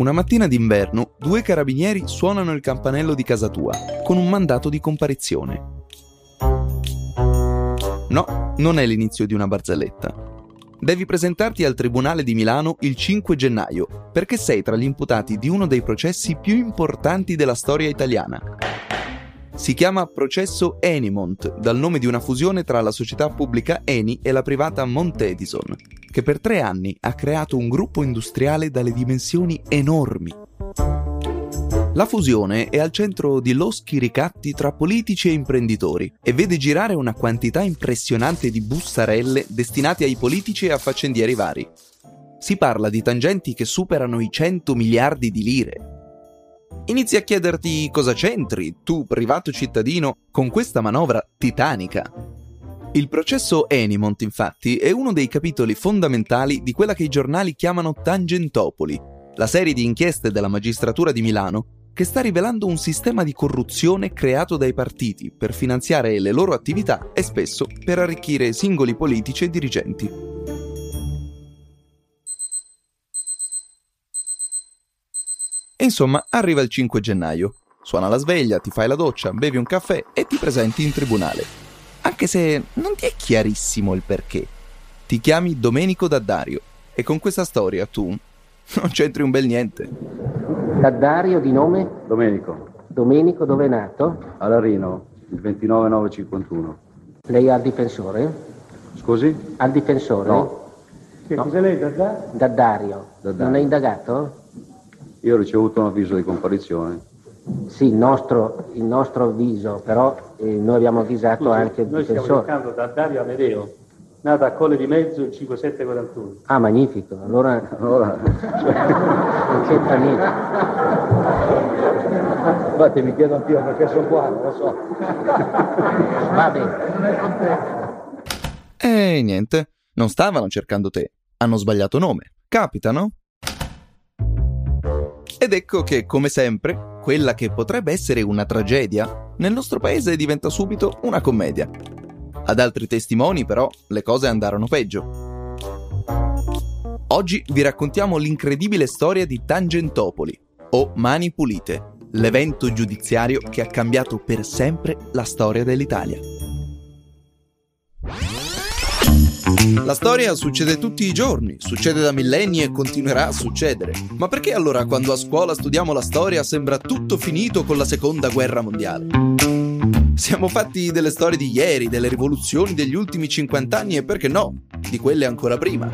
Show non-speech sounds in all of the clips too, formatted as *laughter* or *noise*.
Una mattina d'inverno, due carabinieri suonano il campanello di casa tua con un mandato di comparizione. No, non è l'inizio di una barzelletta. Devi presentarti al Tribunale di Milano il 5 gennaio, perché sei tra gli imputati di uno dei processi più importanti della storia italiana. Si chiama processo Enimont, dal nome di una fusione tra la società pubblica Eni e la privata Montedison, che per tre anni ha creato un gruppo industriale dalle dimensioni enormi. La fusione è al centro di loschi ricatti tra politici e imprenditori e vede girare una quantità impressionante di bussarelle destinate ai politici e a faccendieri vari. Si parla di tangenti che superano i 100 miliardi di lire. Inizi a chiederti cosa c'entri, tu privato cittadino, con questa manovra titanica. Il processo Enimont, infatti, è uno dei capitoli fondamentali di quella che i giornali chiamano Tangentopoli, la serie di inchieste della magistratura di Milano che sta rivelando un sistema di corruzione creato dai partiti per finanziare le loro attività e spesso per arricchire singoli politici e dirigenti. E insomma, arriva il 5 gennaio. Suona la sveglia, ti fai la doccia, bevi un caffè e ti presenti in tribunale. Anche se non ti è chiarissimo il perché. Ti chiami Domenico Daddario e con questa storia tu non c'entri un bel niente. Daddario di nome? Domenico, Domenico, dove è nato? a Larino, il 29951. Lei ha il difensore? Scusi? Ha il difensore? No. Che No. cos'è lei, Dadda? Daddario. Daddario. Non è indagato? Io ho ricevuto un avviso di comparizione. Sì, il nostro, il nostro avviso, però eh, noi abbiamo avvisato Scusi, anche il noi stiamo difensore. cercando Daddario Amedeo, nato a Colle di Mezzo il 5741. Ah, magnifico. Allora Allora, non c'entra niente. infatti mi chiedo anch'io perché sono qua, non lo so. Va bene. E niente, non stavano cercando te, hanno sbagliato nome. Capita, no? Ed ecco che, come sempre, quella che potrebbe essere una tragedia, nel nostro paese diventa subito una commedia. Ad altri testimoni, però, le cose andarono peggio. Oggi vi raccontiamo l'incredibile storia di Tangentopoli, o Mani Pulite, l'evento giudiziario che ha cambiato per sempre la storia dell'Italia. La storia succede tutti i giorni, succede da millenni e continuerà a succedere. Ma perché allora quando a scuola studiamo la storia sembra tutto finito con la seconda guerra mondiale? Siamo fatti delle storie di ieri, delle rivoluzioni degli ultimi 50 anni e perché no, di quelle ancora prima.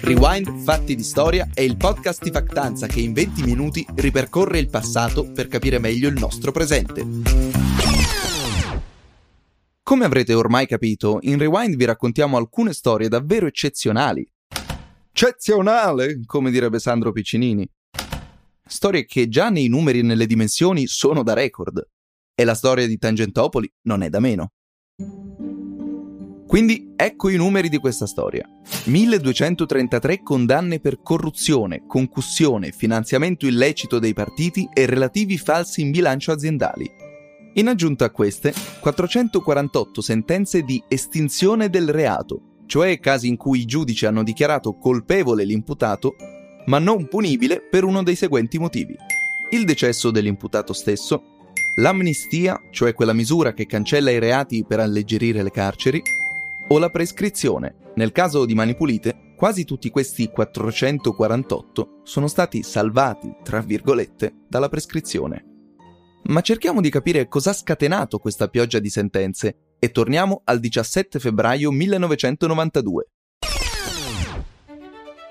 Rewind Fatti di Storia è il podcast di Factanza che in 20 minuti ripercorre il passato per capire meglio il nostro presente. Come avrete ormai capito, in Rewind vi raccontiamo alcune storie davvero eccezionali. Eccezionale, come direbbe Sandro Piccinini. Storie che già nei numeri e nelle dimensioni sono da record. E la storia di Tangentopoli non è da meno. Quindi ecco i numeri di questa storia. 1233 condanne per corruzione, concussione, finanziamento illecito dei partiti e relativi falsi in bilancio aziendali. In aggiunta a queste, 448 sentenze di estinzione del reato, cioè casi in cui i giudici hanno dichiarato colpevole l'imputato, ma non punibile per uno dei seguenti motivi. Il decesso dell'imputato stesso, l'amnistia, cioè quella misura che cancella i reati per alleggerire le carceri, o la prescrizione. Nel caso di Mani Pulite, quasi tutti questi 448 sono stati salvati, tra virgolette, dalla prescrizione. Ma cerchiamo di capire cosa ha scatenato questa pioggia di sentenze e torniamo al 17 febbraio 1992.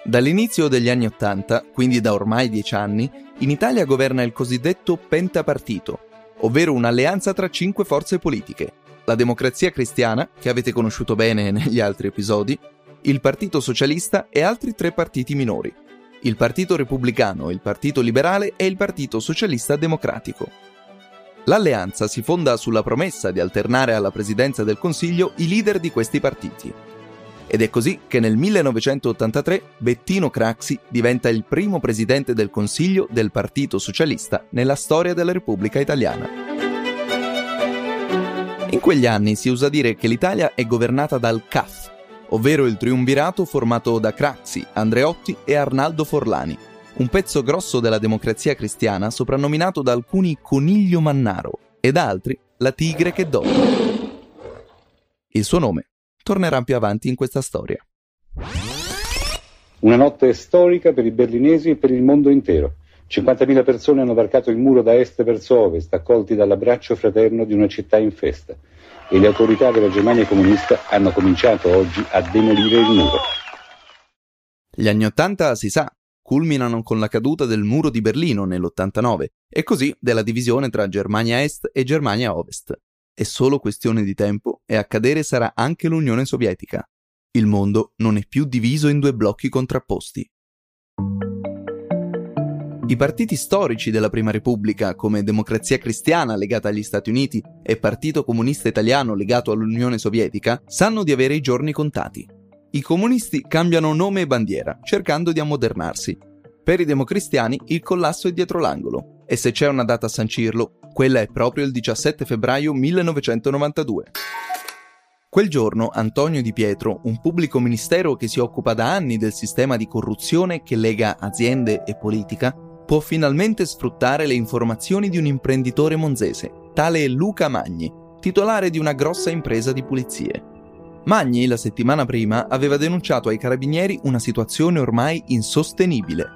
Dall'inizio degli anni Ottanta, quindi da ormai dieci anni, in Italia governa il cosiddetto pentapartito, ovvero un'alleanza tra cinque forze politiche. La Democrazia Cristiana, che avete conosciuto bene *laughs* negli altri episodi, il Partito Socialista e altri tre partiti minori. Il Partito Repubblicano, il Partito Liberale e il Partito Socialista Democratico. L'alleanza si fonda sulla promessa di alternare alla presidenza del Consiglio i leader di questi partiti. Ed è così che nel 1983 Bettino Craxi diventa il primo presidente del Consiglio del Partito Socialista nella storia della Repubblica Italiana. In quegli anni si usa dire che l'Italia è governata dal CAF, ovvero il triumvirato formato da Craxi, Andreotti e Arnaldo Forlani, un pezzo grosso della democrazia cristiana soprannominato da alcuni Coniglio Mannaro e da altri la tigre che dorme. Il suo nome tornerà più avanti in questa storia. Una notte storica per i berlinesi e per il mondo intero. 50.000 persone hanno varcato il muro da est verso ovest, accolti dall'abbraccio fraterno di una città in festa. E le autorità della Germania comunista hanno cominciato oggi a demolire il muro. Gli anni Ottanta, si sa, culminano con la caduta del muro di Berlino nell'89 e così della divisione tra Germania Est e Germania Ovest. È solo questione di tempo e a cadere sarà anche l'Unione Sovietica. Il mondo non è più diviso in due blocchi contrapposti. I partiti storici della Prima Repubblica, come Democrazia Cristiana legata agli Stati Uniti e Partito Comunista Italiano legato all'Unione Sovietica, sanno di avere i giorni contati. I comunisti cambiano nome e bandiera, cercando di ammodernarsi. Per i democristiani il collasso è dietro l'angolo, e se c'è una data a sancirlo, quella è proprio il 17 febbraio 1992. Quel giorno Antonio Di Pietro, un pubblico ministero che si occupa da anni del sistema di corruzione che lega aziende e politica, può finalmente sfruttare le informazioni di un imprenditore monzese, tale Luca Magni, titolare di una grossa impresa di pulizie. Magni, la settimana prima, aveva denunciato ai carabinieri una situazione ormai insostenibile.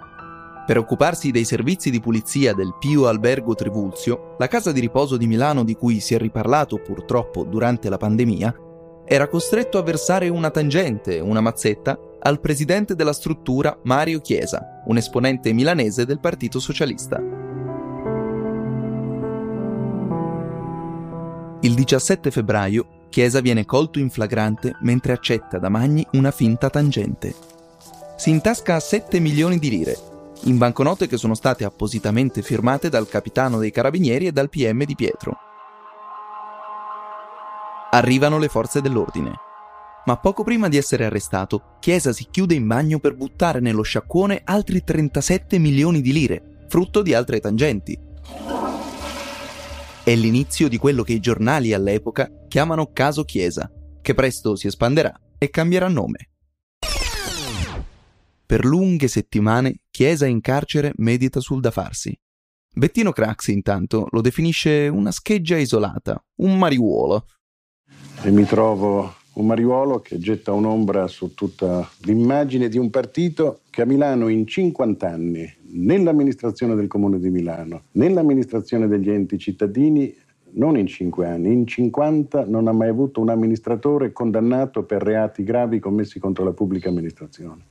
Per occuparsi dei servizi di pulizia del Pio Albergo Trivulzio, la casa di riposo di Milano di cui si è riparlato purtroppo durante la pandemia, era costretto a versare una tangente, una mazzetta, al presidente della struttura Mario Chiesa, un esponente milanese del Partito Socialista. Il 17 febbraio Chiesa viene colto in flagrante mentre accetta da Magni una finta tangente. Si intasca 7 milioni di lire, in banconote che sono state appositamente firmate dal capitano dei carabinieri e dal PM di Pietro. Arrivano le forze dell'ordine ma poco prima di essere arrestato, Chiesa si chiude in bagno per buttare nello sciacquone altri 37 milioni di lire, frutto di altre tangenti. È l'inizio di quello che i giornali all'epoca chiamano caso Chiesa, che presto si espanderà e cambierà nome. Per lunghe settimane Chiesa in carcere medita sul da farsi. Bettino Craxi intanto lo definisce una scheggia isolata, un mariuolo. E mi trovo un mariuolo che getta un'ombra su tutta l'immagine di un partito che a Milano in 50 anni, nell'amministrazione del Comune di Milano, nell'amministrazione degli enti cittadini, non in 5 anni, in 50 non ha mai avuto un amministratore condannato per reati gravi commessi contro la pubblica amministrazione.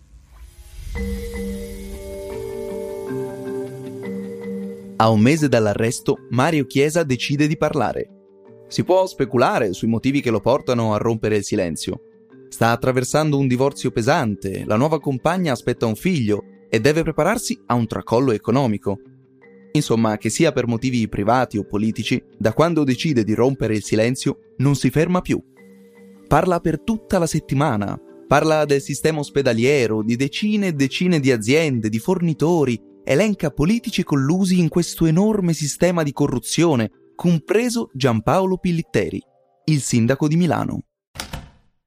A un mese dall'arresto, Mario Chiesa decide di parlare si può speculare sui motivi che lo portano a rompere il silenzio. Sta attraversando un divorzio pesante, la nuova compagna aspetta un figlio e deve prepararsi a un tracollo economico. Insomma, che sia per motivi privati o politici, da quando decide di rompere il silenzio non si ferma più. Parla per tutta la settimana, parla del sistema ospedaliero, di decine e decine di aziende, di fornitori, elenca politici collusi in questo enorme sistema di corruzione compreso Giampaolo Pillitteri, il sindaco di Milano.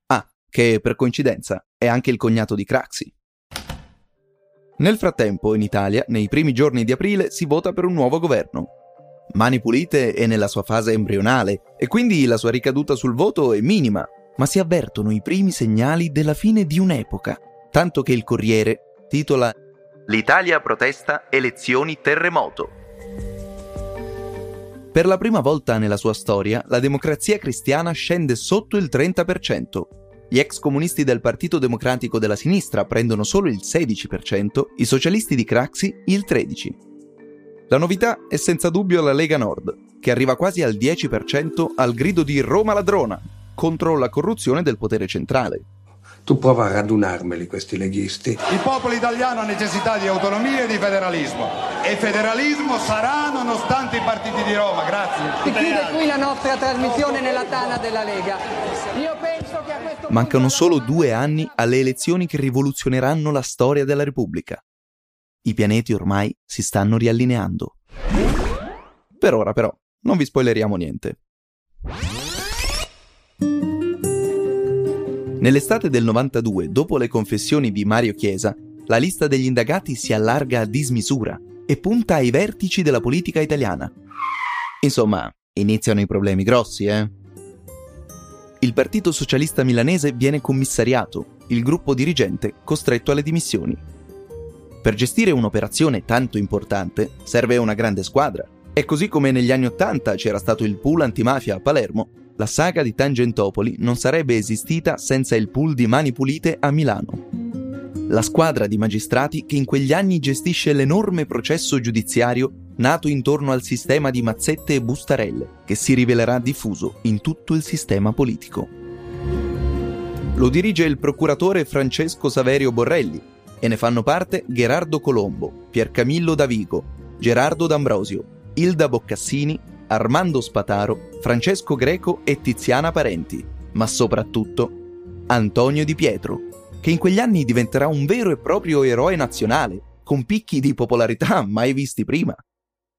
Ah, che per coincidenza è anche il cognato di Craxi. Nel frattempo, in Italia, nei primi giorni di aprile, si vota per un nuovo governo. Mani Pulite è nella sua fase embrionale e quindi la sua ricaduta sul voto è minima, ma si avvertono i primi segnali della fine di un'epoca, tanto che il Corriere titola L'Italia protesta elezioni terremoto. Per la prima volta nella sua storia, la democrazia cristiana scende sotto il 30%. Gli ex comunisti del Partito Democratico della Sinistra prendono solo il 16%, i socialisti di Craxi il 13%. La novità è senza dubbio la Lega Nord, che arriva quasi al 10% al grido di Roma ladrona contro la corruzione del potere centrale. Tu prova a radunarmeli questi leghisti. Il popolo italiano ha necessità di autonomia e di federalismo e federalismo sarà nonostante i partiti di Roma. Grazie. Si chiude qui la nostra trasmissione nella tana della Lega. Io penso che a questo Mancano solo due anni alle elezioni che rivoluzioneranno la storia della Repubblica. I pianeti ormai si stanno riallineando. Per ora però, non vi spoileriamo niente. Nell'estate del 92, dopo le confessioni di Mario Chiesa, la lista degli indagati si allarga a dismisura e punta ai vertici della politica italiana. Insomma, iniziano i problemi grossi, eh? Il Partito Socialista Milanese viene commissariato, il gruppo dirigente costretto alle dimissioni. Per gestire un'operazione tanto importante serve una grande squadra. E così come negli anni Ottanta c'era stato il pool antimafia a Palermo, la saga di Tangentopoli non sarebbe esistita senza il pool di Mani Pulite a Milano. La squadra di magistrati che in quegli anni gestisce l'enorme processo giudiziario nato intorno al sistema di mazzette e bustarelle, che si rivelerà diffuso in tutto il sistema politico. Lo dirige il procuratore Francesco Saverio Borrelli e ne fanno parte Gerardo Colombo, Piercamillo Davigo, Gerardo D'Ambrosio, Ilda Boccassini, Armando Spataro, Francesco Greco e Tiziana Parenti, ma soprattutto Antonio Di Pietro, che in quegli anni diventerà un vero e proprio eroe nazionale, con picchi di popolarità mai visti prima.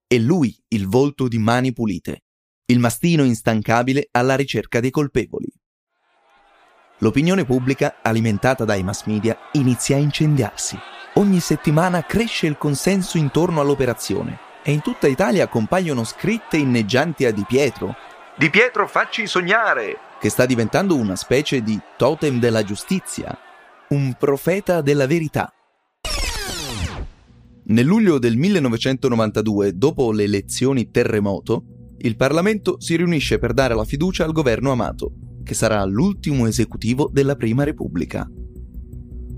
E lui il volto di Mani Pulite, il mastino instancabile alla ricerca dei colpevoli. L'opinione pubblica, alimentata dai mass media, inizia a incendiarsi. Ogni settimana cresce il consenso intorno all'operazione e in tutta Italia compaiono scritte inneggianti a Di Pietro. Di Pietro facci sognare! Che sta diventando una specie di totem della giustizia, un profeta della verità. Nel luglio del 1992, dopo le elezioni terremoto, il Parlamento si riunisce per dare la fiducia al governo Amato, che sarà l'ultimo esecutivo della Prima Repubblica.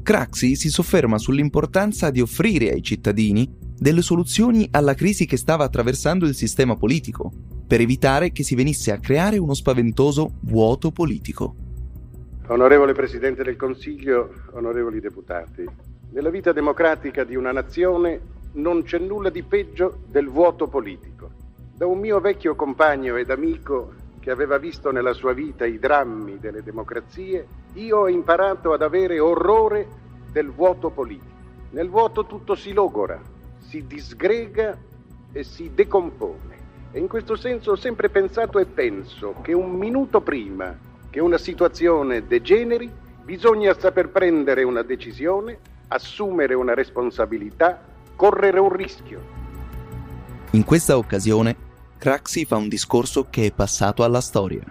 Craxi si sofferma sull'importanza di offrire ai cittadini delle soluzioni alla crisi che stava attraversando il sistema politico, per evitare che si venisse a creare uno spaventoso vuoto politico. Onorevole Presidente del Consiglio, onorevoli deputati, nella vita democratica di una nazione non c'è nulla di peggio del vuoto politico. Da un mio vecchio compagno ed amico che aveva visto nella sua vita i drammi delle democrazie, io ho imparato ad avere orrore del vuoto politico. Nel vuoto tutto si logora, si disgrega e si decompone. E in questo senso ho sempre pensato e penso che un minuto prima che una situazione degeneri bisogna saper prendere una decisione, assumere una responsabilità, correre un rischio. In questa occasione Craxi fa un discorso che è passato alla storia.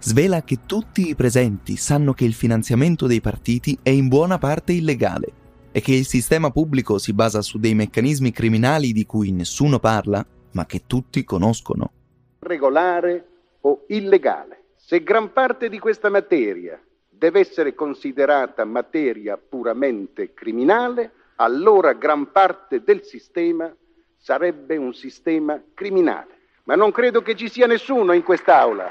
Svela che tutti i presenti sanno che il finanziamento dei partiti è in buona parte illegale e che il sistema pubblico si basa su dei meccanismi criminali di cui nessuno parla, ma che tutti conoscono. Regolare o illegale. Se gran parte di questa materia deve essere considerata materia puramente criminale, allora gran parte del sistema sarebbe un sistema criminale. Ma non credo che ci sia nessuno in quest'Aula,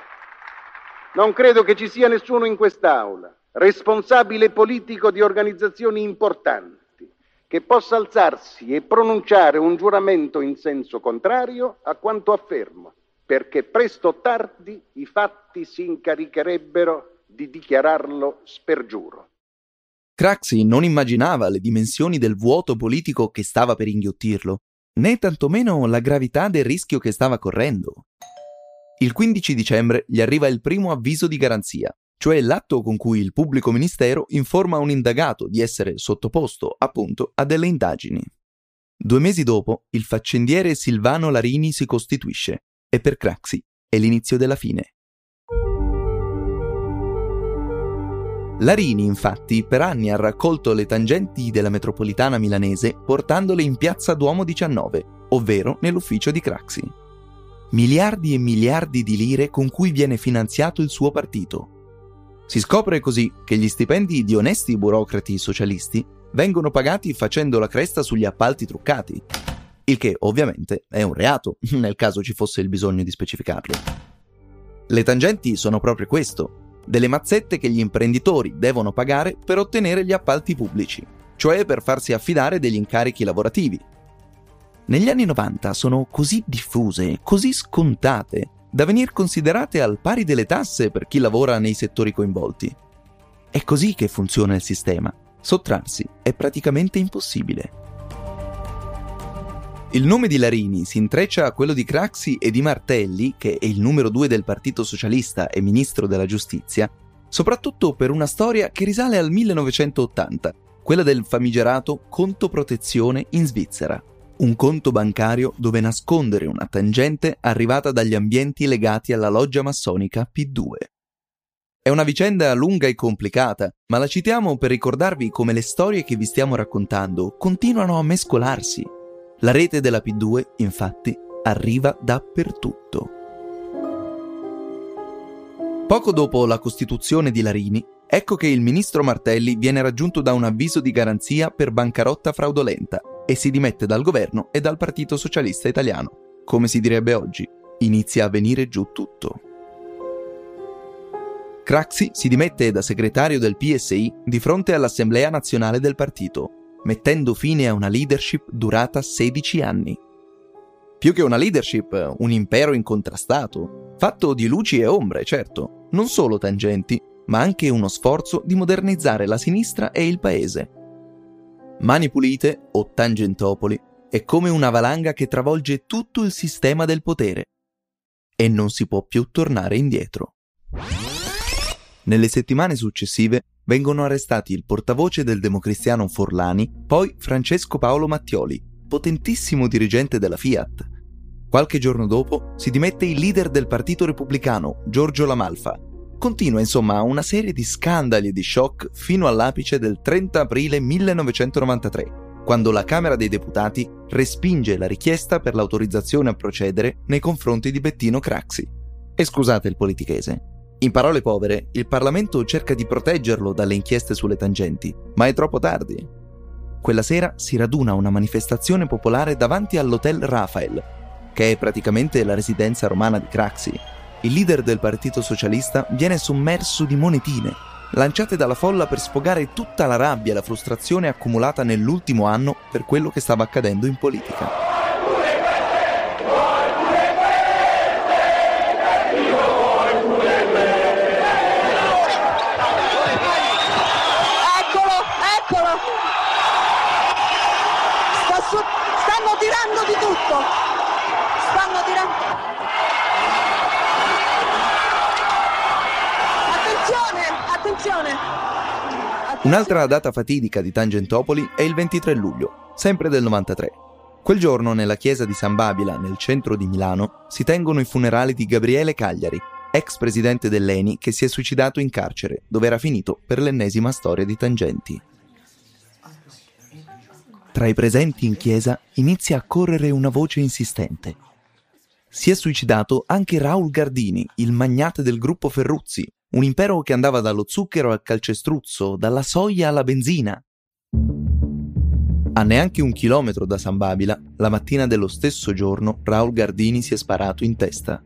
non credo che ci sia nessuno in quest'Aula, responsabile politico di organizzazioni importanti, che possa alzarsi e pronunciare un giuramento in senso contrario a quanto affermo, perché presto o tardi i fatti si incaricherebbero di dichiararlo spergiuro. Craxi non immaginava le dimensioni del vuoto politico che stava per inghiottirlo né tantomeno la gravità del rischio che stava correndo. Il 15 dicembre gli arriva il primo avviso di garanzia, cioè l'atto con cui il pubblico ministero informa un indagato di essere sottoposto, appunto, a delle indagini. Due mesi dopo, il faccendiere Silvano Larini si costituisce e per Craxi è l'inizio della fine. Larini, infatti, per anni ha raccolto le tangenti della metropolitana milanese portandole in piazza Duomo 19, ovvero nell'ufficio di Craxi. Miliardi e miliardi di lire con cui viene finanziato il suo partito. Si scopre così che gli stipendi di onesti burocrati socialisti vengono pagati facendo la cresta sugli appalti truccati, il che ovviamente è un reato, *laughs* nel caso ci fosse il bisogno di specificarlo. Le tangenti sono proprio questo, delle mazzette che gli imprenditori devono pagare per ottenere gli appalti pubblici, cioè per farsi affidare degli incarichi lavorativi. Negli anni 90 sono così diffuse, così scontate, da venir considerate al pari delle tasse per chi lavora nei settori coinvolti. È così che funziona il sistema. Sottrarsi è praticamente impossibile. Il nome di Larini si intreccia a quello di Craxi e di Martelli, che è il numero due del Partito Socialista e ministro della Giustizia, soprattutto per una storia che risale al 1980, quella del famigerato conto protezione in Svizzera, un conto bancario dove nascondere una tangente arrivata dagli ambienti legati alla loggia massonica P2. È una vicenda lunga e complicata, ma la citiamo per ricordarvi come le storie che vi stiamo raccontando continuano a mescolarsi. La rete della P2, infatti, arriva dappertutto. Poco dopo la costituzione di Larini, ecco che il ministro Martelli viene raggiunto da un avviso di garanzia per bancarotta fraudolenta e si dimette dal governo e dal Partito Socialista Italiano. Come si direbbe oggi, inizia a venire giù tutto. Craxi si dimette da segretario del PSI di fronte all'Assemblea nazionale del partito, mettendo fine a una leadership durata 16 anni. Più che una leadership, un impero incontrastato, fatto di luci e ombre, certo, non solo tangenti, ma anche uno sforzo di modernizzare la sinistra e il paese. Mani pulite o Tangentopoli è come una valanga che travolge tutto il sistema del potere e non si può più tornare indietro. Nelle settimane successive vengono arrestati il portavoce del democristiano Forlani, poi Francesco Paolo Mattioli, potentissimo dirigente della Fiat. Qualche giorno dopo si dimette il leader del Partito Repubblicano, Giorgio Lamalfa. Continua insomma una serie di scandali e di shock fino all'apice del 30 aprile 1993, quando la Camera dei Deputati respinge la richiesta per l'autorizzazione a procedere nei confronti di Bettino Craxi. E scusate il politichese. In parole povere, il Parlamento cerca di proteggerlo dalle inchieste sulle tangenti, ma è troppo tardi. Quella sera si raduna una manifestazione popolare davanti all'Hotel Rafael, che è praticamente la residenza romana di Craxi. Il leader del Partito Socialista viene sommerso di monetine, lanciate dalla folla per sfogare tutta la rabbia e la frustrazione accumulata nell'ultimo anno per quello che stava accadendo in politica. Un'altra data fatidica di Tangentopoli è il 23 luglio, sempre del 93. Quel giorno nella chiesa di San Babila, nel centro di Milano, si tengono i funerali di Gabriele Cagliari, ex presidente dell'ENI che si è suicidato in carcere, dove era finito per l'ennesima storia di Tangenti. Tra i presenti in chiesa inizia a correre una voce insistente. Si è suicidato anche Raul Gardini, il magnate del gruppo Ferruzzi, un impero che andava dallo zucchero al calcestruzzo, dalla soia alla benzina. A neanche un chilometro da San Babila, la mattina dello stesso giorno, Raul Gardini si è sparato in testa.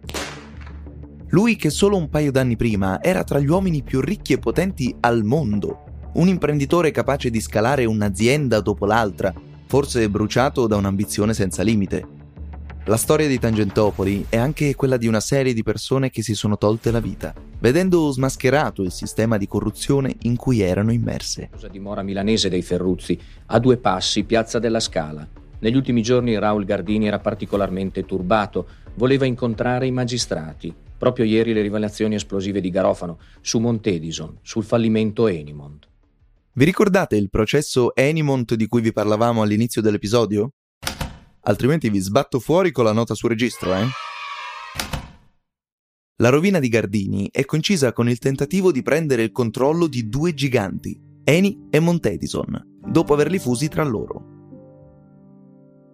Lui che solo un paio d'anni prima era tra gli uomini più ricchi e potenti al mondo, un imprenditore capace di scalare un'azienda dopo l'altra, forse bruciato da un'ambizione senza limite. La storia di Tangentopoli è anche quella di una serie di persone che si sono tolte la vita, vedendo smascherato il sistema di corruzione in cui erano immerse. La dimora milanese dei Ferruzzi, a due passi, Piazza della Scala. Negli ultimi giorni Raul Gardini era particolarmente turbato, voleva incontrare i magistrati. Proprio ieri le rivelazioni esplosive di Garofano su Montedison, sul fallimento Enimont. Vi ricordate il processo Enimont di cui vi parlavamo all'inizio dell'episodio? altrimenti vi sbatto fuori con la nota su registro, eh? La rovina di Gardini è concisa con il tentativo di prendere il controllo di due giganti, Eni e Montedison, dopo averli fusi tra loro.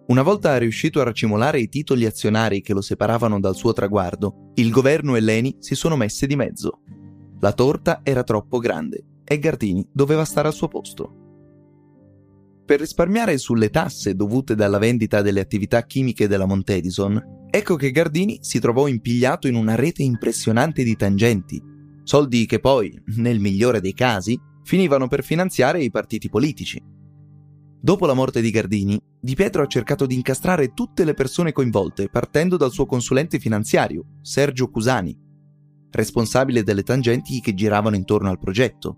Una volta riuscito a racimolare i titoli azionari che lo separavano dal suo traguardo, il governo e l'Eni si sono messe di mezzo. La torta era troppo grande e Gardini doveva stare al suo posto. Per risparmiare sulle tasse dovute dalla vendita delle attività chimiche della Montedison, ecco che Gardini si trovò impigliato in una rete impressionante di tangenti, soldi che poi, nel migliore dei casi, finivano per finanziare i partiti politici. Dopo la morte di Gardini, Di Pietro ha cercato di incastrare tutte le persone coinvolte partendo dal suo consulente finanziario, Sergio Cusani, responsabile delle tangenti che giravano intorno al progetto.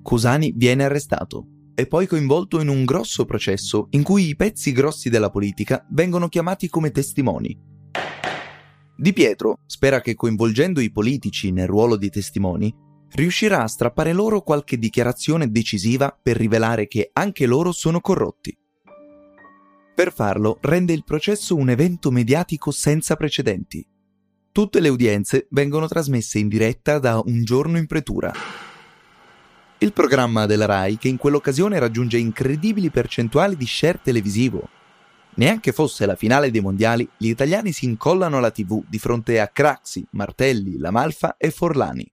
Cusani viene arrestato è poi coinvolto in un grosso processo in cui i pezzi grossi della politica vengono chiamati come testimoni. Di Pietro spera che coinvolgendo i politici nel ruolo di testimoni riuscirà a strappare loro qualche dichiarazione decisiva per rivelare che anche loro sono corrotti. Per farlo rende il processo un evento mediatico senza precedenti. Tutte le udienze vengono trasmesse in diretta da Un giorno in pretura. Il programma della RAI che in quell'occasione raggiunge incredibili percentuali di share televisivo. Neanche fosse la finale dei mondiali, gli italiani si incollano alla TV di fronte a Craxi, Martelli, La Malfa e Forlani.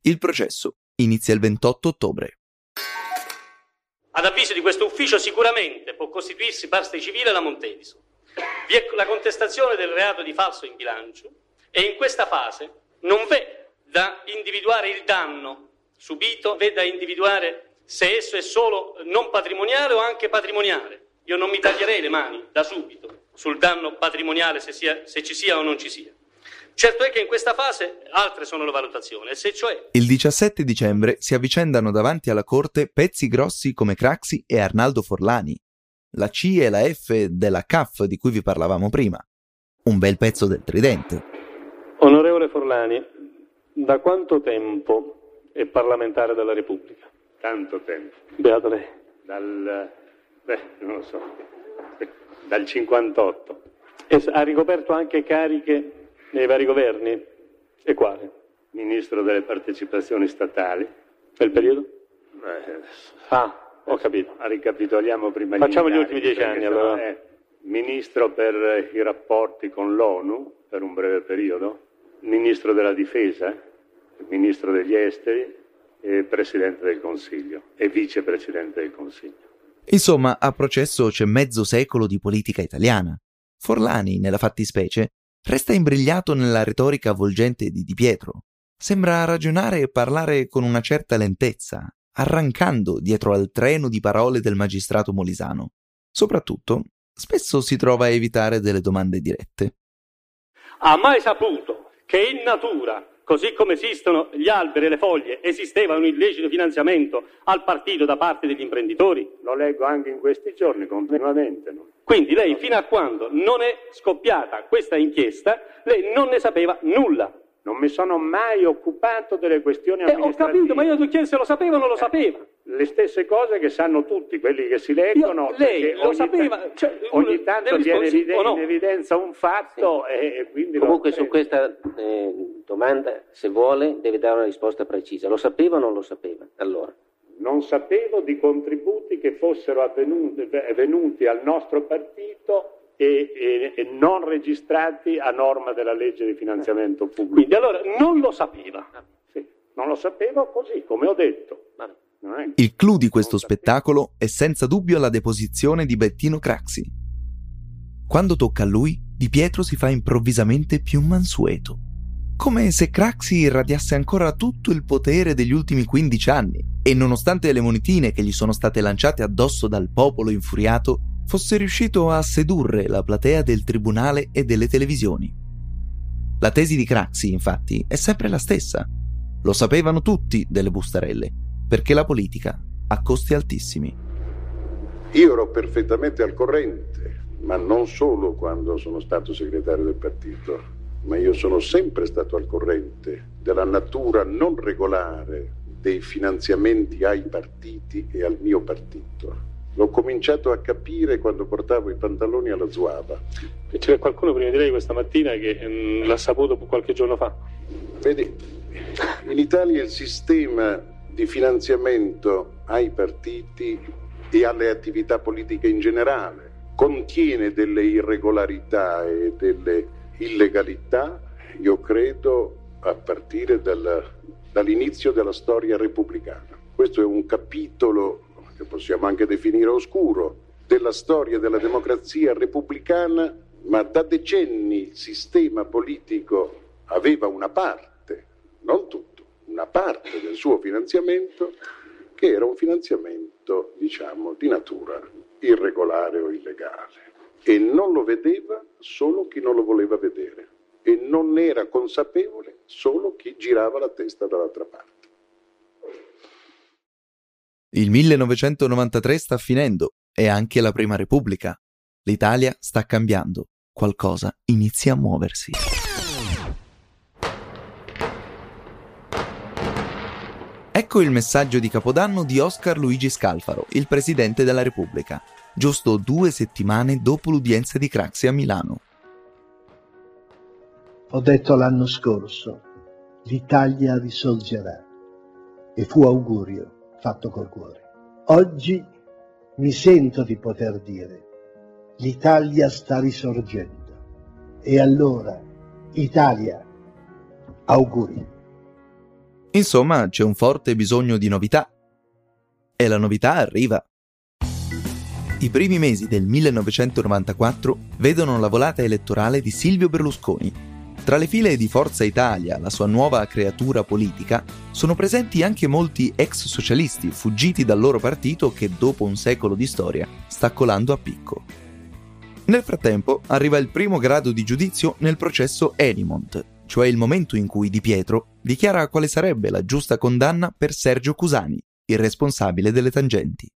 Il processo inizia il 28 ottobre. Ad avviso di questo ufficio sicuramente può costituirsi parte civile la Montedison. Vi è la contestazione del reato di falso in bilancio e in questa fase non v'è da individuare il danno subito, v'è da individuare se esso è solo non patrimoniale o anche patrimoniale. Io non mi taglierei le mani da subito sul danno patrimoniale se, sia, se ci sia o non ci sia. Certo è che in questa fase altre sono le valutazioni, se cioè... Il 17 dicembre si avvicendano davanti alla Corte pezzi grossi come Craxi e Arnaldo Forlani, la C e la F della CAF di cui vi parlavamo prima. Un bel pezzo del tridente. Onorevole Forlani, da quanto tempo è parlamentare della Repubblica? Tanto tempo. Beato lei. Dal... beh, non lo so, dal 58. E ha ricoperto anche cariche nei vari governi? E quale? Ministro delle partecipazioni statali. Nel periodo? Eh, ah, ho capito. Ricapitoliamo prima Facciamo gli, gli ultimi dieci anni allora. È ministro per i rapporti con l'ONU per un breve periodo, ministro della difesa, ministro degli esteri e presidente del Consiglio e vicepresidente del Consiglio. Insomma, a processo c'è mezzo secolo di politica italiana. Forlani, nella fattispecie, resta imbrigliato nella retorica avvolgente di Di Pietro. Sembra ragionare e parlare con una certa lentezza, arrancando dietro al treno di parole del magistrato molisano. Soprattutto, spesso si trova a evitare delle domande dirette. Ha mai saputo che in natura, così come esistono gli alberi e le foglie, esisteva un illecito finanziamento al partito da parte degli imprenditori? Lo leggo anche in questi giorni continuamente. No? Quindi lei fino a quando non è scoppiata questa inchiesta, lei non ne sapeva nulla. Non mi sono mai occupato delle questioni Eh, ho amministrative. capito, ma io ti ho chiesto se lo sapeva o non lo Eh, sapeva. Le stesse cose che sanno tutti quelli che si leggono. Io- lei lo ogni sapeva, ta- cioè, ogni tanto viene sì eviden- no. in evidenza un fatto e, e quindi Comunque su questa eh, domanda, se vuole, deve dare una risposta precisa. Lo sapeva o non lo sapeva? Allora. Non sapevo di contributi che fossero avvenuti, venuti al nostro partito e, e- e non registrati a norma della legge di finanziamento pubblico. Quindi allora non lo sapeva. Sì, non lo sapevo così, come ho detto. Non è- Il clou di questo spettacolo è senza dubbio la deposizione di Bettino Craxi. Quando tocca a lui, Di Pietro si fa improvvisamente più mansueto. Come se Craxi irradiasse ancora tutto il potere degli ultimi 15 anni e nonostante le monetine che gli sono state lanciate addosso dal popolo infuriato, fosse riuscito a sedurre la platea del tribunale e delle televisioni. La tesi di Craxi, infatti, è sempre la stessa. Lo sapevano tutti delle bustarelle, perché la politica ha costi altissimi. Io ero perfettamente al corrente, ma non solo quando sono stato segretario del partito, ma io sono sempre stato al corrente della natura non regolare dei finanziamenti ai partiti e al mio partito. L'ho cominciato a capire quando portavo i pantaloni alla Zuava. C'è qualcuno prima di lei questa mattina che mm, l'ha saputo qualche giorno fa. Vedi, in Italia il sistema di finanziamento ai partiti e alle attività politiche in generale contiene delle irregolarità e delle illegalità, io credo, a partire dal- dall'inizio della storia repubblicana. Questo è un capitolo che possiamo anche definire oscuro della storia della democrazia repubblicana, ma da decenni il sistema politico aveva una parte, non tutto, una parte del suo finanziamento che era un finanziamento, diciamo, di natura irregolare o illegale. E non lo vedeva solo chi non lo voleva vedere. E non era consapevole solo chi girava la testa dall'altra parte. Il 1993 sta finendo e anche la Prima Repubblica. L'Italia sta cambiando. Qualcosa inizia a muoversi. Ecco il messaggio di Capodanno di Oscar Luigi Scalfaro, il Presidente della Repubblica, giusto due settimane dopo l'udienza di Craxi a Milano. Ho detto l'anno scorso, l'Italia risorgerà, e fu augurio fatto col cuore. Oggi mi sento di poter dire, l'Italia sta risorgendo. E allora, Italia, auguri. Insomma, c'è un forte bisogno di novità. E la novità arriva. I primi mesi del 1994 vedono la volata elettorale di Silvio Berlusconi. Tra le file di Forza Italia, la sua nuova creatura politica, sono presenti anche molti ex socialisti fuggiti dal loro partito che dopo un secolo di storia sta colando a picco. Nel frattempo arriva il primo grado di giudizio nel processo Enimont, cioè il momento in cui Di Pietro dichiara quale sarebbe la giusta condanna per Sergio Cusani, il responsabile delle tangenti.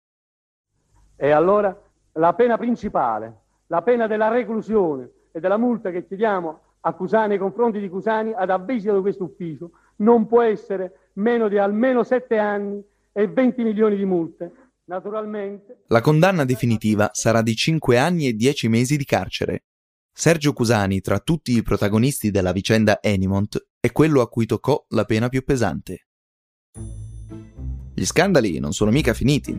E allora la pena principale, la pena della reclusione e della multa che chiediamo a nei confronti di Cusani ad avviso di questo ufficio non può essere meno di almeno sette anni e 20 milioni di multe. Naturalmente. La condanna definitiva sarà di 5 anni e 10 mesi di carcere, Sergio Cusani, tra tutti i protagonisti della vicenda Enimont, è quello a cui toccò la pena più pesante. Gli scandali non sono mica finiti.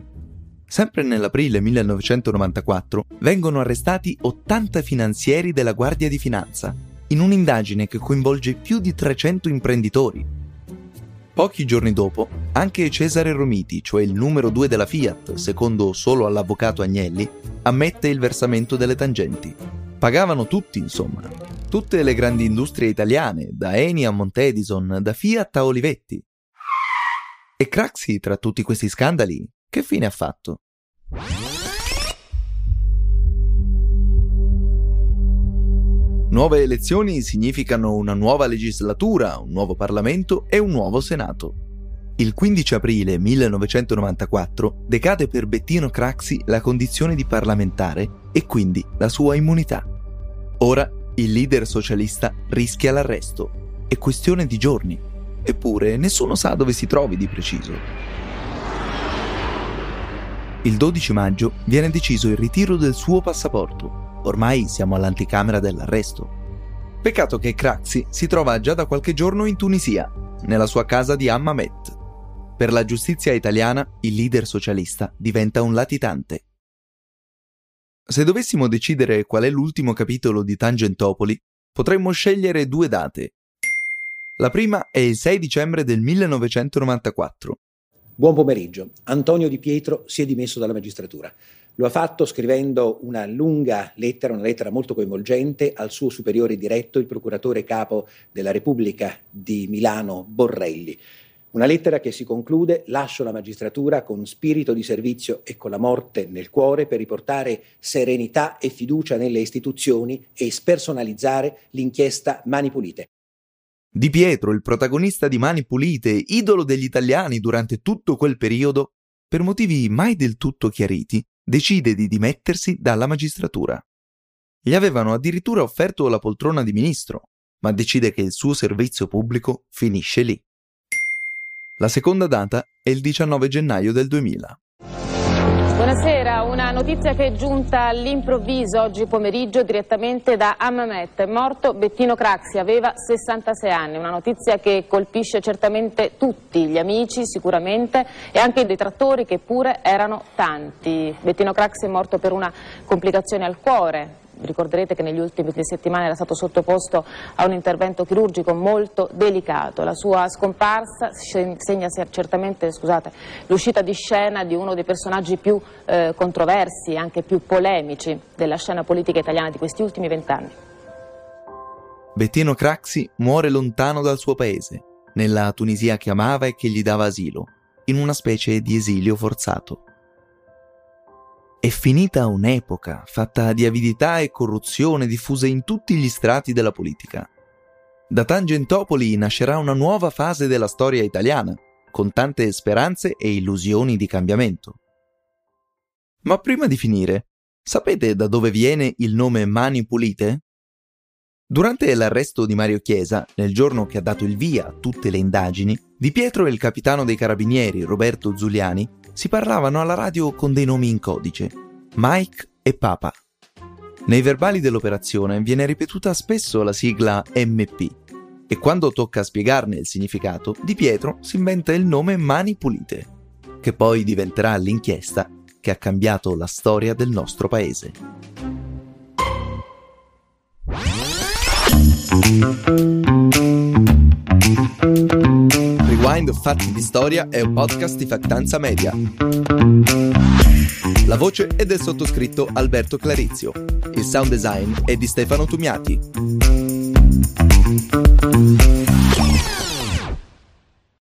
Sempre nell'aprile 1994 vengono arrestati 80 finanzieri della Guardia di Finanza, in un'indagine che coinvolge più di 300 imprenditori. Pochi giorni dopo, anche Cesare Romiti, cioè il numero 2 della Fiat, secondo solo all'avvocato Agnelli, ammette il versamento delle tangenti. Pagavano tutti, insomma. Tutte le grandi industrie italiane, da Eni a Montedison, da Fiat a Olivetti. E Craxi, tra tutti questi scandali, che fine ha fatto? Nuove elezioni significano una nuova legislatura, un nuovo Parlamento e un nuovo Senato. Il 15 aprile 1994 decade per Bettino Craxi la condizione di parlamentare e quindi la sua immunità. Ora il leader socialista rischia l'arresto. È questione di giorni. Eppure nessuno sa dove si trovi di preciso. Il 12 maggio viene deciso il ritiro del suo passaporto. Ormai siamo all'anticamera dell'arresto. Peccato che Craxi si trova già da qualche giorno in Tunisia, nella sua casa di Hammamet. Per la giustizia italiana, il leader socialista diventa un latitante. Se dovessimo decidere qual è l'ultimo capitolo di Tangentopoli, potremmo scegliere due date. La prima è il 6 dicembre del 1994. Buon pomeriggio. Antonio Di Pietro si è dimesso dalla magistratura. Lo ha fatto scrivendo una lunga lettera, una lettera molto coinvolgente al suo superiore diretto, il procuratore capo della Repubblica di Milano Borrelli. Una lettera che si conclude, lascio la magistratura con spirito di servizio e con la morte nel cuore per riportare serenità e fiducia nelle istituzioni e spersonalizzare l'inchiesta Mani Pulite. Di Pietro, il protagonista di Mani Pulite, idolo degli italiani durante tutto quel periodo, per motivi mai del tutto chiariti, decide di dimettersi dalla magistratura. Gli avevano addirittura offerto la poltrona di ministro, ma decide che il suo servizio pubblico finisce lì. La seconda data è il 19 gennaio del 2000. Buonasera, una notizia che è giunta all'improvviso oggi pomeriggio direttamente da Hammamet. Morto Bettino Craxi, aveva 66 anni, una notizia che colpisce certamente tutti, gli amici sicuramente e anche i detrattori che pure erano tanti. Bettino Craxi è morto per una complicazione al cuore, ricorderete che negli ultimi settimane era stato sottoposto a un intervento chirurgico molto delicato. La sua scomparsa segna certamente l'uscita di scena di uno dei personaggi più eh, controversi anche più polemici della scena politica italiana di questi ultimi vent'anni. Bettino Craxi muore lontano dal suo paese, nella Tunisia che amava e che gli dava asilo, in una specie di esilio forzato. È finita un'epoca fatta di avidità e corruzione diffuse in tutti gli strati della politica. Da Tangentopoli nascerà una nuova fase della storia italiana, con tante speranze e illusioni di cambiamento. Ma prima di finire, sapete da dove viene il nome Mani Pulite? Durante l'arresto di Mario Chiesa, nel giorno che ha dato il via a tutte le indagini, Di Pietro e il capitano dei carabinieri Roberto Zuliani si parlavano alla radio con dei nomi in codice, Mike e Papa. Nei verbali dell'operazione viene ripetuta spesso la sigla MP e quando tocca spiegarne il significato, Di Pietro si inventa il nome Mani Pulite, che poi diventerà l'inchiesta che ha cambiato la storia del nostro paese. Rewind Fatti di Storia è un podcast di Factanza Media. La voce è del sottoscritto Alberto Clarizio. Il sound design è di Stefano Tumiati.